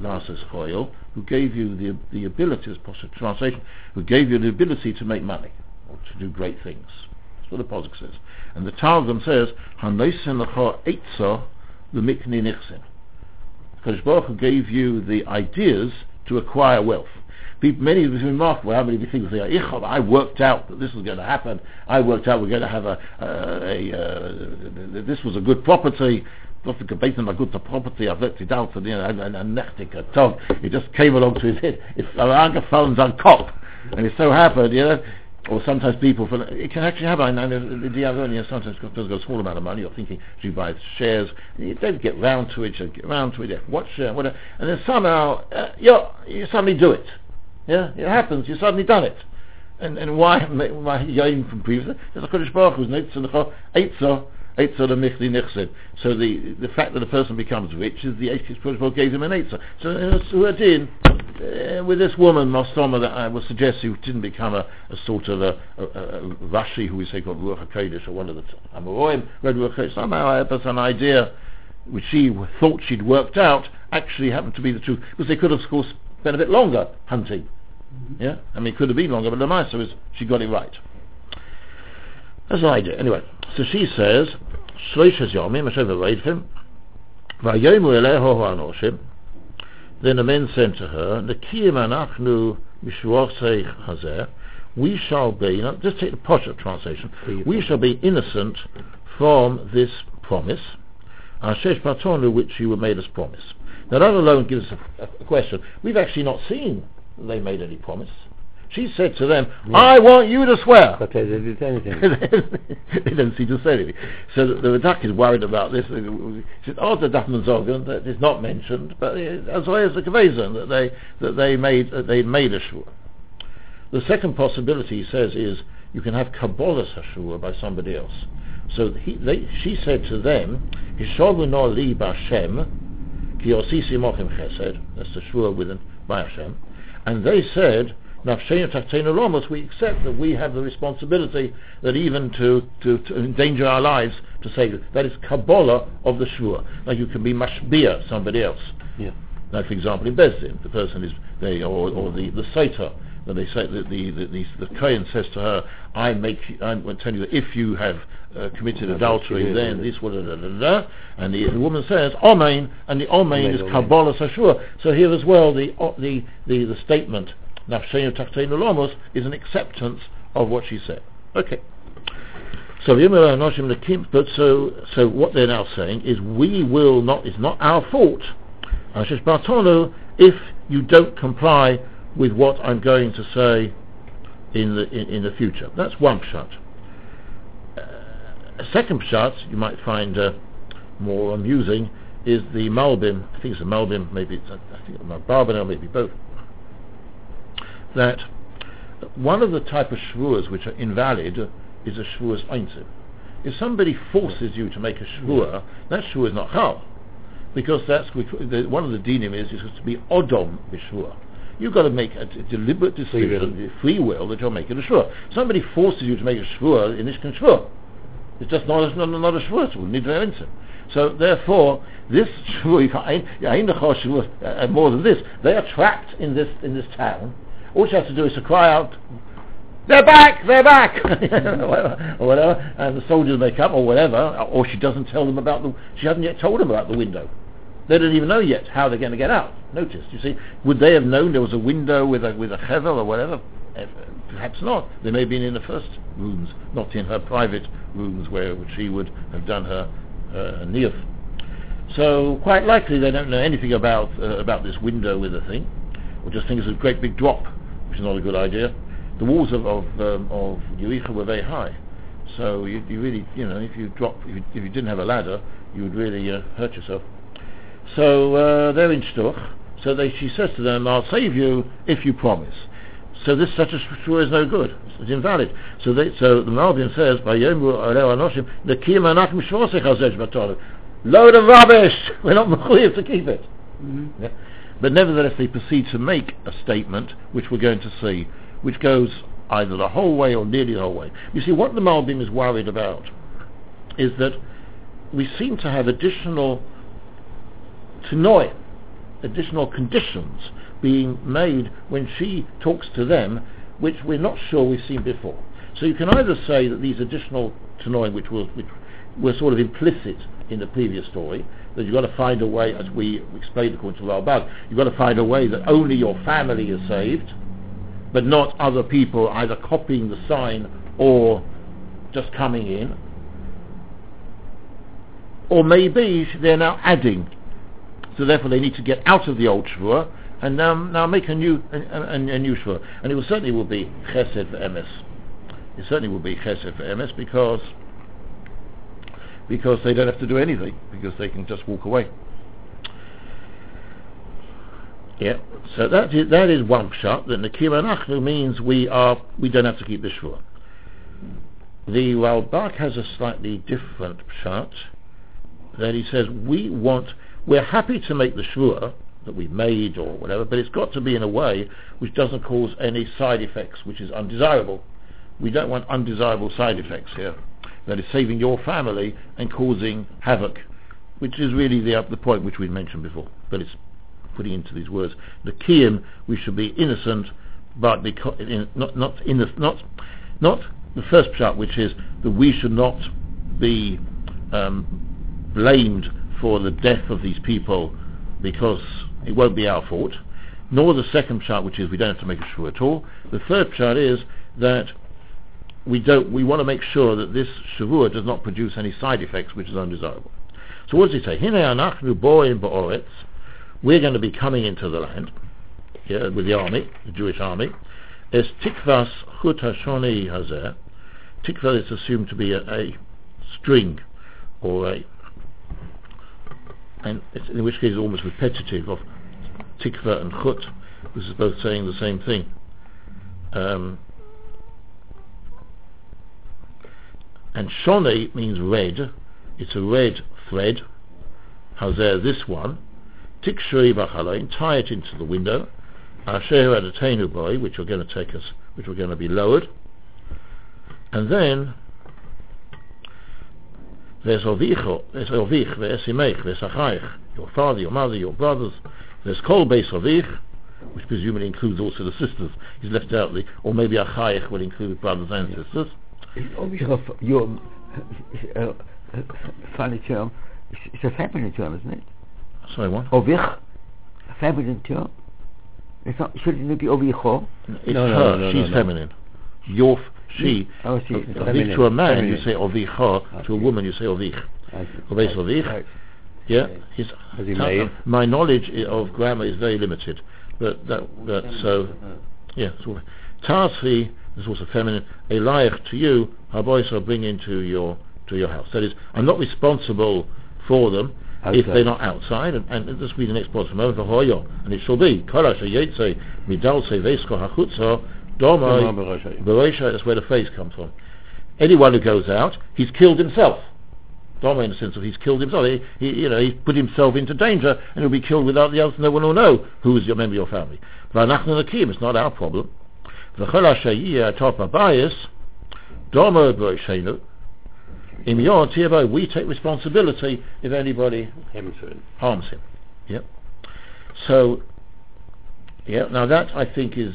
Hakadosh Baruch Hu, "Hanosen lecho koyach Lasses Choyel, who gave you the the ability, as possible translation, who gave you the ability to make money or to do great things. That's what the Posuk says. And the Targum says, Hanoisen eitza l'mikni nichsin. Kodesh Baruch Hu gave you the ideas to acquire wealth. People, many of it's remarkable how many people say, "Ich, I worked out that this was going to happen. I worked out we're going to have a, a, a uh, this was a good property. Not the gebeten a good property. I've worked it out, and and, and, and a tog. It just came along to his head. It's angefallen on cop, and it so happened, you know. Or sometimes people, for, it can actually happen. I know the Diavonia sometimes because got a small amount of money. You're thinking, do you buy shares? You don't get round to it. You get round to it. What share? Whatever. And then somehow, uh, you suddenly do it. Yeah, it happens. You suddenly done it. And and why <laughs> why yain from previously? There's a Kodesh Baruch Hu's Eitzah Eitzah Eitzah the Michli Nichsid. So the the fact that a person becomes rich is the Eitzah Kodesh Baruch gave him an Eitzah. So uh, so it in uh, with this woman Mostoma that I would suggest who didn't become a, a sort of a, a, a Rashi who we say called Ruach Hakodesh or one of the Amoraim read Ruach Hakodesh. Somehow I have an idea which she thought she'd worked out actually happened to be the truth because they could have of course spent a bit longer hunting. Yeah, I mean, it could have been longer, but the nicer is she got it right. That's an idea. Anyway, so she says, Shloishes Yomim, Hashem Reidfim, Vayomu Eleho Hanoshim, then the men said to her, Nekiyim Anachnu Mishwosei Hazer, we shall be, now just take the Poshet translation, we shall be innocent from this promise, Ashesh Patonu, which you were made us promise. Now that alone gives us a, a question. We've actually not seen they made any promise. She said to them, I want you to swear. But they didn't do anything. <laughs> they didn't seem to say anything. So the, the Radak is worried about this. She said, oh, the Dachman Zogan, that is not mentioned, but as well as the Kavazan, that they, that they made, that they made a shur. The second possibility, he says, is you can have Kabbalah's Hashua by somebody else. So he, they, she said to them, Hishovu no li b'Hashem, ki osisi mochim chesed, that's the shua with by Hashem, and they said, Nafshenu Taktenu Lomos, we accept that we have the responsibility that even to, to, to endanger our lives to say that. That is Kabbalah of the Shua. Like you can be mashbia, somebody else. Yeah. Like for example in Bezdin, the person is, they, or, or the, the Sotah, that they say that the the, the, the Kohen says to her, I make I will tell you that if you have uh, committed Yeah, adultery, then this will da, da, da, and the, the woman says Amen, and the Amen is. Kabbalah Sashua. So here as well, the o- the the, the statement Nafshenu Tachteinu Lomos is an acceptance of what she said. Okay. So but so so what they're now saying is we will not. It's not our fault. If you don't comply with what I'm going to say in the in, in the future. That's one pshat. Uh, a second pshat you might find uh, more amusing is the Malbim. I think it's a Malbim, maybe it's I think a Barbanel, maybe both. That one of the type of shvuas which are invalid is a shvuas einzim. If somebody forces you to make a shvua, that shvua is not hal, because that's one of the dinim is it's to be odom b'shvua. You've got to make a deliberate decision, free will. free will, that you're making a shvua. Somebody forces you to make a shvua in this shvua. It's just not a, not, not a shvua. It's need to answer. So therefore, this can't, <laughs> uh, more than this, they are trapped in this in this town. All she has to do is to cry out, they're back, they're back, <laughs> or whatever, and the soldiers may come, or whatever, or she doesn't tell them about the, she hasn't yet told them about the window. They don't even know yet how they're going to get out. Notice, you see, would they have known there was a window with a with a chevel or whatever? Eh, Perhaps not. They may have been in the first rooms, not in her private rooms where she would have done her uh, niyaf. So quite likely they don't know anything about uh, about this window with a thing, or just think it's a great big drop, which is not a good idea. The walls of of, um, of Yericha were very high, so you, you really, you know, if you drop, if you, if you didn't have a ladder, you would really uh, hurt yourself. So uh, they're in shtuch. So they, she says to them, "I'll save you if you promise." So this such a shvua is no good. It's invalid. So they, so the Malbim says, "By Yomru Aleu Anoshim, the Kiyam Anakim Shvosech Hazej Batolu." Load of rubbish. <laughs> We're not <laughs> mechuyev to keep it. Mm-hmm. Yeah. But nevertheless, they proceed to make a statement, which we're going to see, which goes either the whole way or nearly the whole way. You see, what the Malbim is worried about is that we seem to have additional tenoi, additional conditions being made when she talks to them, which we're not sure we've seen before. So you can either say that these additional tenoi, which were, which were sort of implicit in the previous story, that you've got to find a way, as we explained according to Ralbag, you've got to find a way that only your family is saved, but not other people either copying the sign or just coming in. Or maybe they're now adding, so therefore they need to get out of the old shvua and now, now make a new a, a, a new shvua. And it will certainly will be chesed for MS. It certainly will be chesed for MS because because they don't have to do anything because they can just walk away. Yeah, so that is that is one pshat. That Nakira Nachnu means we are we don't have to keep the shvua. The Ralbag has a slightly different pshat. That he says we want we're happy to make the shvua that we've made or whatever, but it's got to be in a way which doesn't cause any side effects, which is undesirable. We don't want undesirable side effects here. That is saving your family and causing havoc, which is really the, the point which we mentioned before. But it's putting into these words. The kiyim, we should be innocent, but because, in, not not in the, not not the first pshat, which is that we should not be um, blamed for the death of these people because it won't be our fault. Nor the second pshat, which is we don't have to make a shvua at all. The third pshat is that we don't. We want to make sure that this shavua does not produce any side effects, which is undesirable. So what does he say? Hine anachnu boim ba'oretz. We're going to be coming into the land with the army, the Jewish army. Es tikvas chut hashoni. Tikva is assumed to be a, a string or a and in which case it's almost repetitive of tikva and chut, which is both saying the same thing. Um, and shone means red. It's a red thread. There this one? Tikshri b'chalein, tie it into the window. Asher adatenu boy, which are going to take us, which are going to be lowered. And then there's ovicho, there's ovich, there's there's achayich, your father, your mother, your brothers. There's kol beis ovich, which presumably includes also the sisters. He's left out the, or maybe achayich will include brothers and sisters. Your, your uh, funny term. It's, it's a feminine term, isn't it? Sorry, what? Ovich, a feminine term. It's not. Shouldn't it be ovicho? It's No, no, her. no, no, She's no. feminine. Your, f- she. Oh, I see. Ovich Feminine. to a man, you Feminine. say Ovicha. To a woman, you say Ovich. I Ovich. Right. Yeah. His, Has he made? my knowledge i- of grammar is very limited, but that, that so yeah. So, Tarsi is also feminine. Eliach to you, Habois I'll bring into your to your house. That is, I'm not responsible for them if they're not outside. And, and this will be the next part from Hoyo, and it shall be Kol asher yetze midalse vesko hachutza domai Bereisha is where the phrase comes from. Anyone who goes out, he's killed himself. Doma in the sense of he's killed himself. He, he, you know, he's put himself into danger and he'll be killed without the others. No one will know who is your member of your family. Nakim, it's not our problem. V'chol asher yiyeh uh, atop habayis, Doma bereishenu. Im yon tiyavai, we take responsibility if anybody harms him. Yep. So, yeah, now that I think is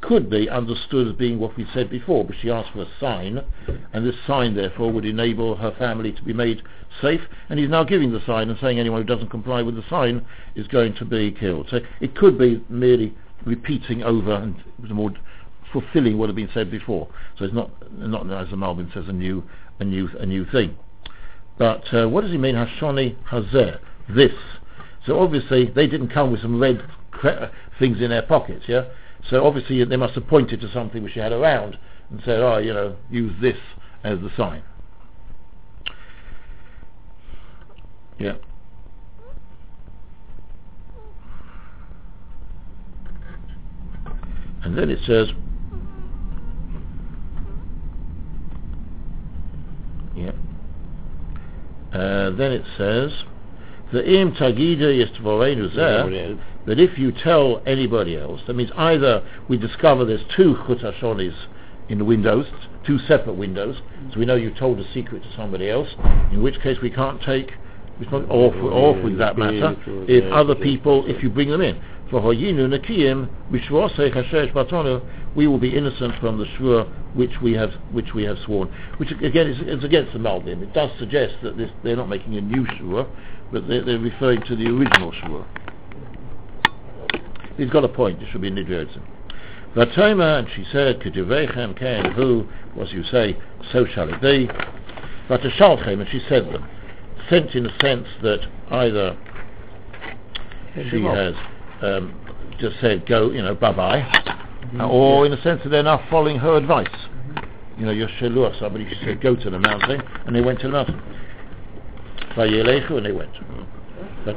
could be understood as being what we said before, but she asked for a sign, and this sign therefore would enable her family to be made safe, and he's now giving the sign and saying anyone who doesn't comply with the sign is going to be killed. So it could be merely repeating over and more fulfilling what had been said before. So it's not not as the Malbim says a new a new a new thing. But uh, what does he mean Hashoni Hazer? This. So obviously they didn't come with some red cre- things in their pockets, yeah. So obviously they must have pointed to something which she had around and said, "Oh, you know, use this as the sign." Yeah. And then it says, yeah. Uh, then it says, the im tagida yistvorenu zeh, that if you tell anybody else, that means either we discover there's two chutashonis in the windows, two separate windows, so we know you told a secret to somebody else, in which case we can't take, or for, or for that matter, if other people, if you bring them in. For hoyinu nakiyim, mishvosei chashesh batonu, we will be innocent from the shvur which we have, which we have sworn. Which again is, is against the Malbim. It does suggest that this, they're not making a new shvur, but they're, they're referring to the original shvur. He's got a point. It should be Nidri Otzim. Vatoma, and she said, Kedivechem ken who, as you say, so shall it be. Vatashalchem, and she said them. Sent in the sense that either she has um, just said, go, you know, bye-bye, or in the sense that they're now following her advice. You know, you're Shelur, somebody she said, go to the mountain, and they went to the mountain. Vayelechu, and they went. But,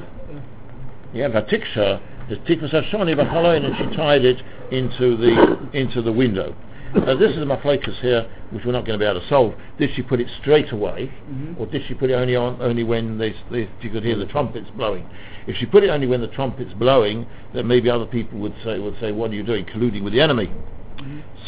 yeah, Vatiksha, the Tikvas Hashoni and she tied it into the into the window. This is a machlokes here, which we're not going to be able to solve. Did she put it straight away, mm-hmm. or did she put it only on only when they, they you could hear the trumpets blowing? If she put it only when the trumpets blowing, then maybe other people would say would say, "What are you doing, colluding with the enemy?"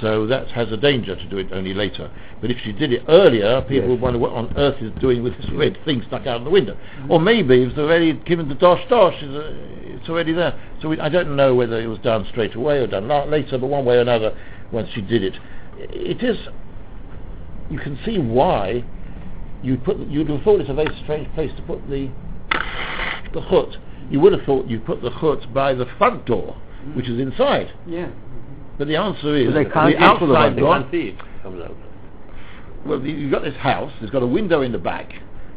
So that has a danger to do it only later. But if she did it earlier, people Yes. would wonder what on earth is doing with this red thing stuck out of the window. Or maybe it's already given the dosh dosh, it's, uh, it's already there. So we, I don't know whether it was done straight away or done later, but one way or another, once she did it, it is. You can see why you put. You'd have thought it's a very strange place to put the the chut. You would have thought you'd put the chut by the front door, which is inside. Yeah. But the answer is But they can't the get to the outside front door. door. Well, you- you've got this house. It's got a window in the back,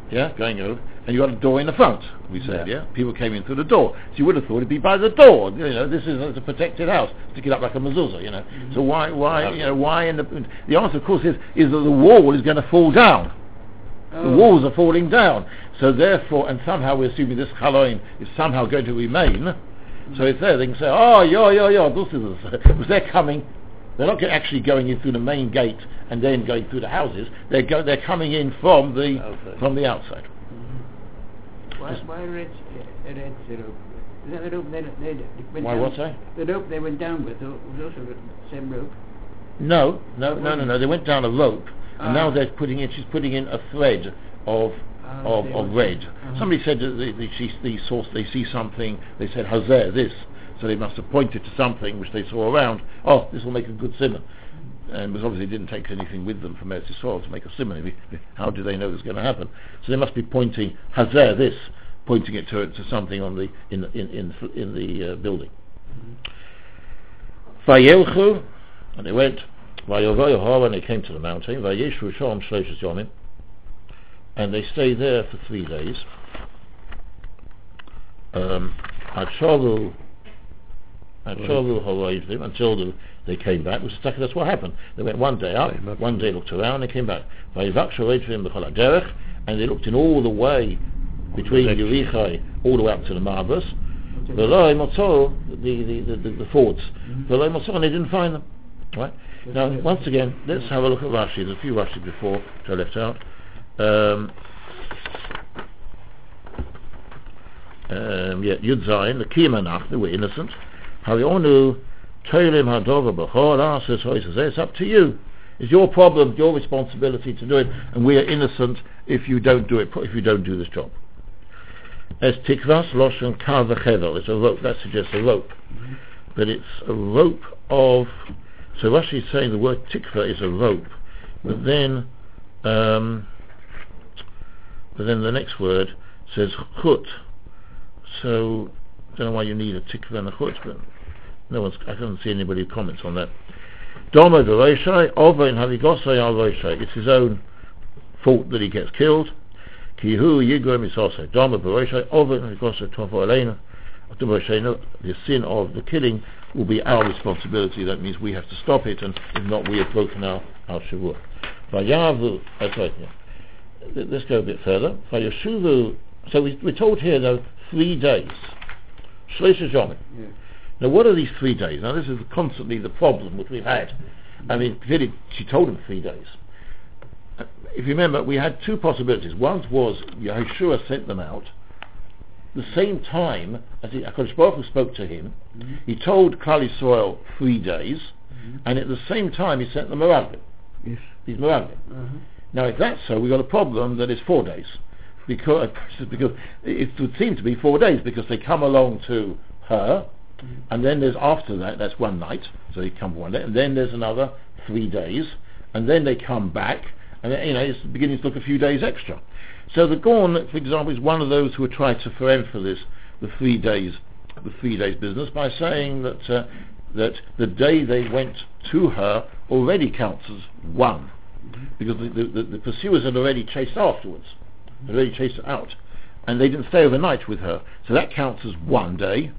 yeah, going over, and you've got a door in the front. We said, yeah. Yeah. People came in through the door, so you would have thought it'd be by the door. You know, this is it's a protected house. Stick it up like a mezuzah, you know. Mm-hmm. So why, why, you know, why? In the the answer, of course, is is that the wall is going to fall down. The Oh. walls are falling down. So therefore, and somehow we're assuming this Halloween is somehow going to remain. So it's there. They can say, oh, yo, yo, yo, this is because <laughs> they're coming. They're not actually going in through the main gate and then going through the houses. They're go, they're coming in from the Outside. from the outside. Why, why red, uh, red the rope? Is that the rope they, they, they went Why down? what say? The rope they went down with was also the same rope. No, no, no, no, no. They went down a rope, and now Ah. they're putting in. She's putting in a thread of of, of. Uh-huh. Somebody said that they, they, she, they saw they see something. They said Hazer this, so they must have pointed to something which they saw around. Oh, this will make a good simon. And because obviously they didn't take anything with them from Eretz Yisrael to make a simon. How do they know this is going to happen? So they must be pointing Hazer this, pointing it to to something on the in the- in in, in the uh, building. Vayelchu, and they went. Vayovoyoho, when they came to the mountain, Vayeshu Shom Shloshis Yomim, and they stayed there for three days. Um, Achovu Horoivim, until the, they came back. Was exactly that's what happened. They went one day up, one day looked around, and they came back. Vayivak Shoroivim B'chol HaDerech, and they looked in all the way between Yerichai all the way up to the Marbus. The, the, the, the. V'lo Motzo, and they didn't find them. Right? Now, once again, let's have a look at Rashi. There's a few Rashi before, which I left out. Um, um, yeah, Yud Zayin, the Kimanach, they were innocent. Harionu, Toilim Hadova B'chol, Asis Hoises, it's up to you. It's your problem, your responsibility to do it, and we are innocent if you don't do it, if you don't do this job. As Tikvas, Loshan, Kar it's a rope, that suggests a rope. But it's a rope of, so Rashi is saying the word Tikva is a rope, but then, um, but then the next word says Chut, so I don't know why you need a tikva and a chutz, but no one's, I can't see anybody who comments on that. Doma v'roishai, ova in havigosai al roishai. It's his own fault that he gets killed. Kihu yigrom isosai. Doma v'roishai, ova in havigosai tovo elena. The sin of the killing will be our responsibility. That means we have to stop it, and if not, we have broken our, our shavua. Vayavu, that's right, yeah. Let- Let's go a bit further. So we, we're told here, though, three days. Shloisha Yomim. Yeah. Now, what are these three days? Now, this is constantly the problem which we've had. I mean, clearly, she told him three days. If you remember, we had two possibilities. One was Yehoshua sent them out. The same time as he, HaKadosh Baruch Hu spoke to him, he told Klal Yisrael three days, and at the same time he sent them Meraglim. Yes. These Meraglim. Uh-huh. Now, if that's so, we've got a problem that is four days. Because, <laughs> because it would seem to be four days, because they come along to her, and then there's after that, that's one night, so they come one day, and then there's another three days, and then they come back, and then, you know, it's beginning to look a few days extra. So the Gaon, for example, is one of those who are trying to emphasize the three days, the three days business by saying that uh, that the day they went to her already counts as one because the, the, the, pursuers had already chased afterwards, had already chased her out, and they didn't stay overnight with her, so that counts as one day,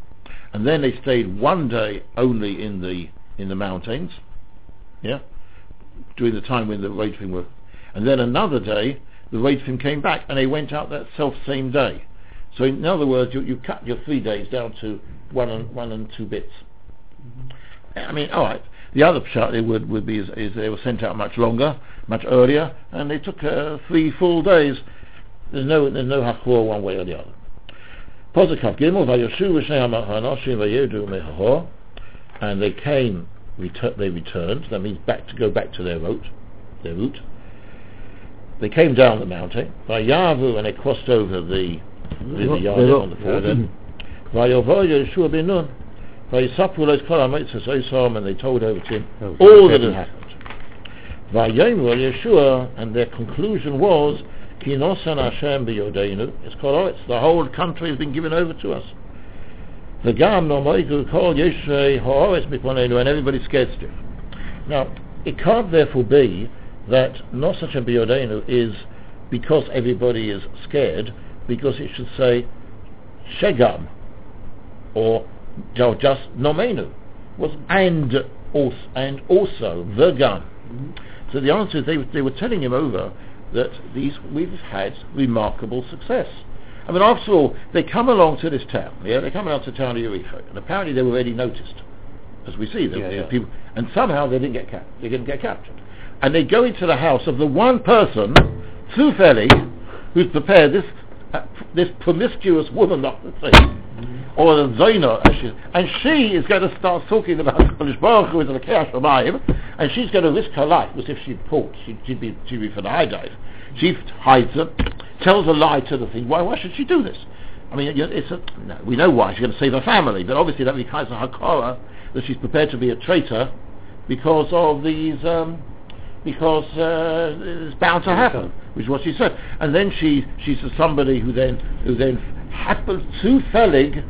and then they stayed one day only in the in the mountains, yeah, during the time when the Raidfim were, and then another day the Raidfim came back and they went out that self same day. So in other words, you, you cut your three days down to one and one and two bits. I mean, all right. The other shot they would would be is, is they were sent out much longer, much earlier, and they took uh, three full days. There's no there's no hachor one way or the other. Posakav Gimel vayoshu v'shnei vayedu mehahor, and they came, retur- they returned. That means back to go back to their route, their route. They came down the mountain. Vayavu, and they crossed over the river Yarden on the Yehoshua ben Nun. Vayisapu los kol ha'mitzvahs oisom, and they told over to him Oh, all that had happened. Yehoshua, and their conclusion was, Ki nosan Hashem b'yodeinu, it's called oh, Oretz, the whole country has been given over to us. V'gam no moiku kol yeshrei ha'oretz miponenu, and everybody's scared stiff. Now, it can't therefore be that nosan Hashem b'yodeinu is because everybody is scared, because it should say Shegam, or just Nomenu, was and also, and also the gun. So the answer is they, they were telling him over that these we've had remarkable success. I mean, after all, they come along to this town. Yeah, they come along to the town of Yericho, and apparently they were already noticed, as we see. There Yeah, yeah. people, and somehow they didn't get cap- they didn't get captured. And they go into the house of the one person, Sufeli, who's prepared this this promiscuous woman off the thing, or the she, and she is going to start talking about Kodesh Baruch Hu is the Chaos Shamayim, and she's going to risk her life, because if she'd caught, she'd, she'd, be, she'd be for the high dive. She hides it, tells a lie to the thing. Why, why should she do this? I mean, it's a, no, we know why. She's going to save her family, but obviously that becomes a hakara that she's prepared to be a traitor because of these, um, because uh, it's bound to happen, which is what she said. And then she she's somebody who then who then happens to Felig,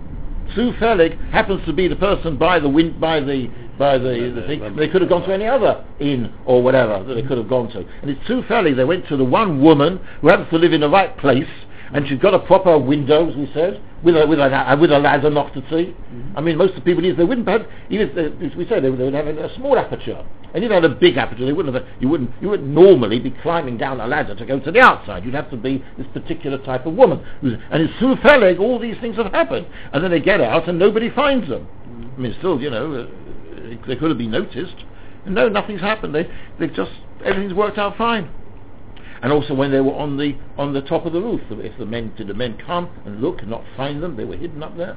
Sue Felig happens to be the person by the wind by the by the, the thing. They could have gone to any other inn or whatever that they could have gone to. And it's too fairly they went to the one woman who happens to live in the right place and she's got a proper window, as we said, with a with a uh, with a ladder knocked to see. Mm-hmm. I mean, most of the people they wouldn't have even if they, as we said they would, they would have a small aperture. And if they had a big aperture, they wouldn't have. You wouldn't. You wouldn't normally be climbing down a ladder to go to the outside. You'd have to be this particular type of woman. And it's through Feleg all these things have happened, and then they get out and nobody finds them. Mm-hmm. I mean, still, you know, uh, they could have been noticed. No, nothing's happened. They they've just everything's worked out fine and also when they were on the on the top of the roof. If the men did the men come and look and not find them, they were hidden up there.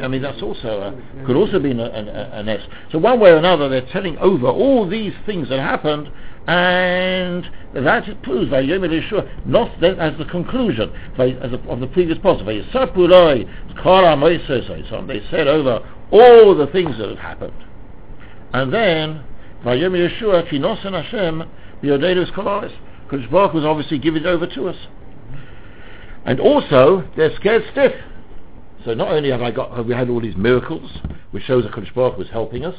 I mean, that's also a, could also be an, an, an S. So one way or another, they're telling over all these things that happened, and that proves by Yom Yehoshua, not that as the conclusion by, as a, of the previous passage. They said over all the things that have happened, and then Vayom Yehoshua Kinosan Hashem B'Yodedos Kolaris. Because Baruch was obviously giving over to us. And also, they're scared stiff. So not only have I got, have we had all these miracles, which shows that Kodesh Baruch was helping us,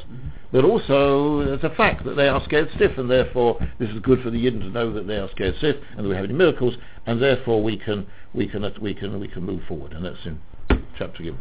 but also there's a fact that they are scared stiff, and therefore this is good for the Yidden to know that they are scared stiff, and that we have any miracles, and therefore we can we can we can we can move forward, and that's in chapter given.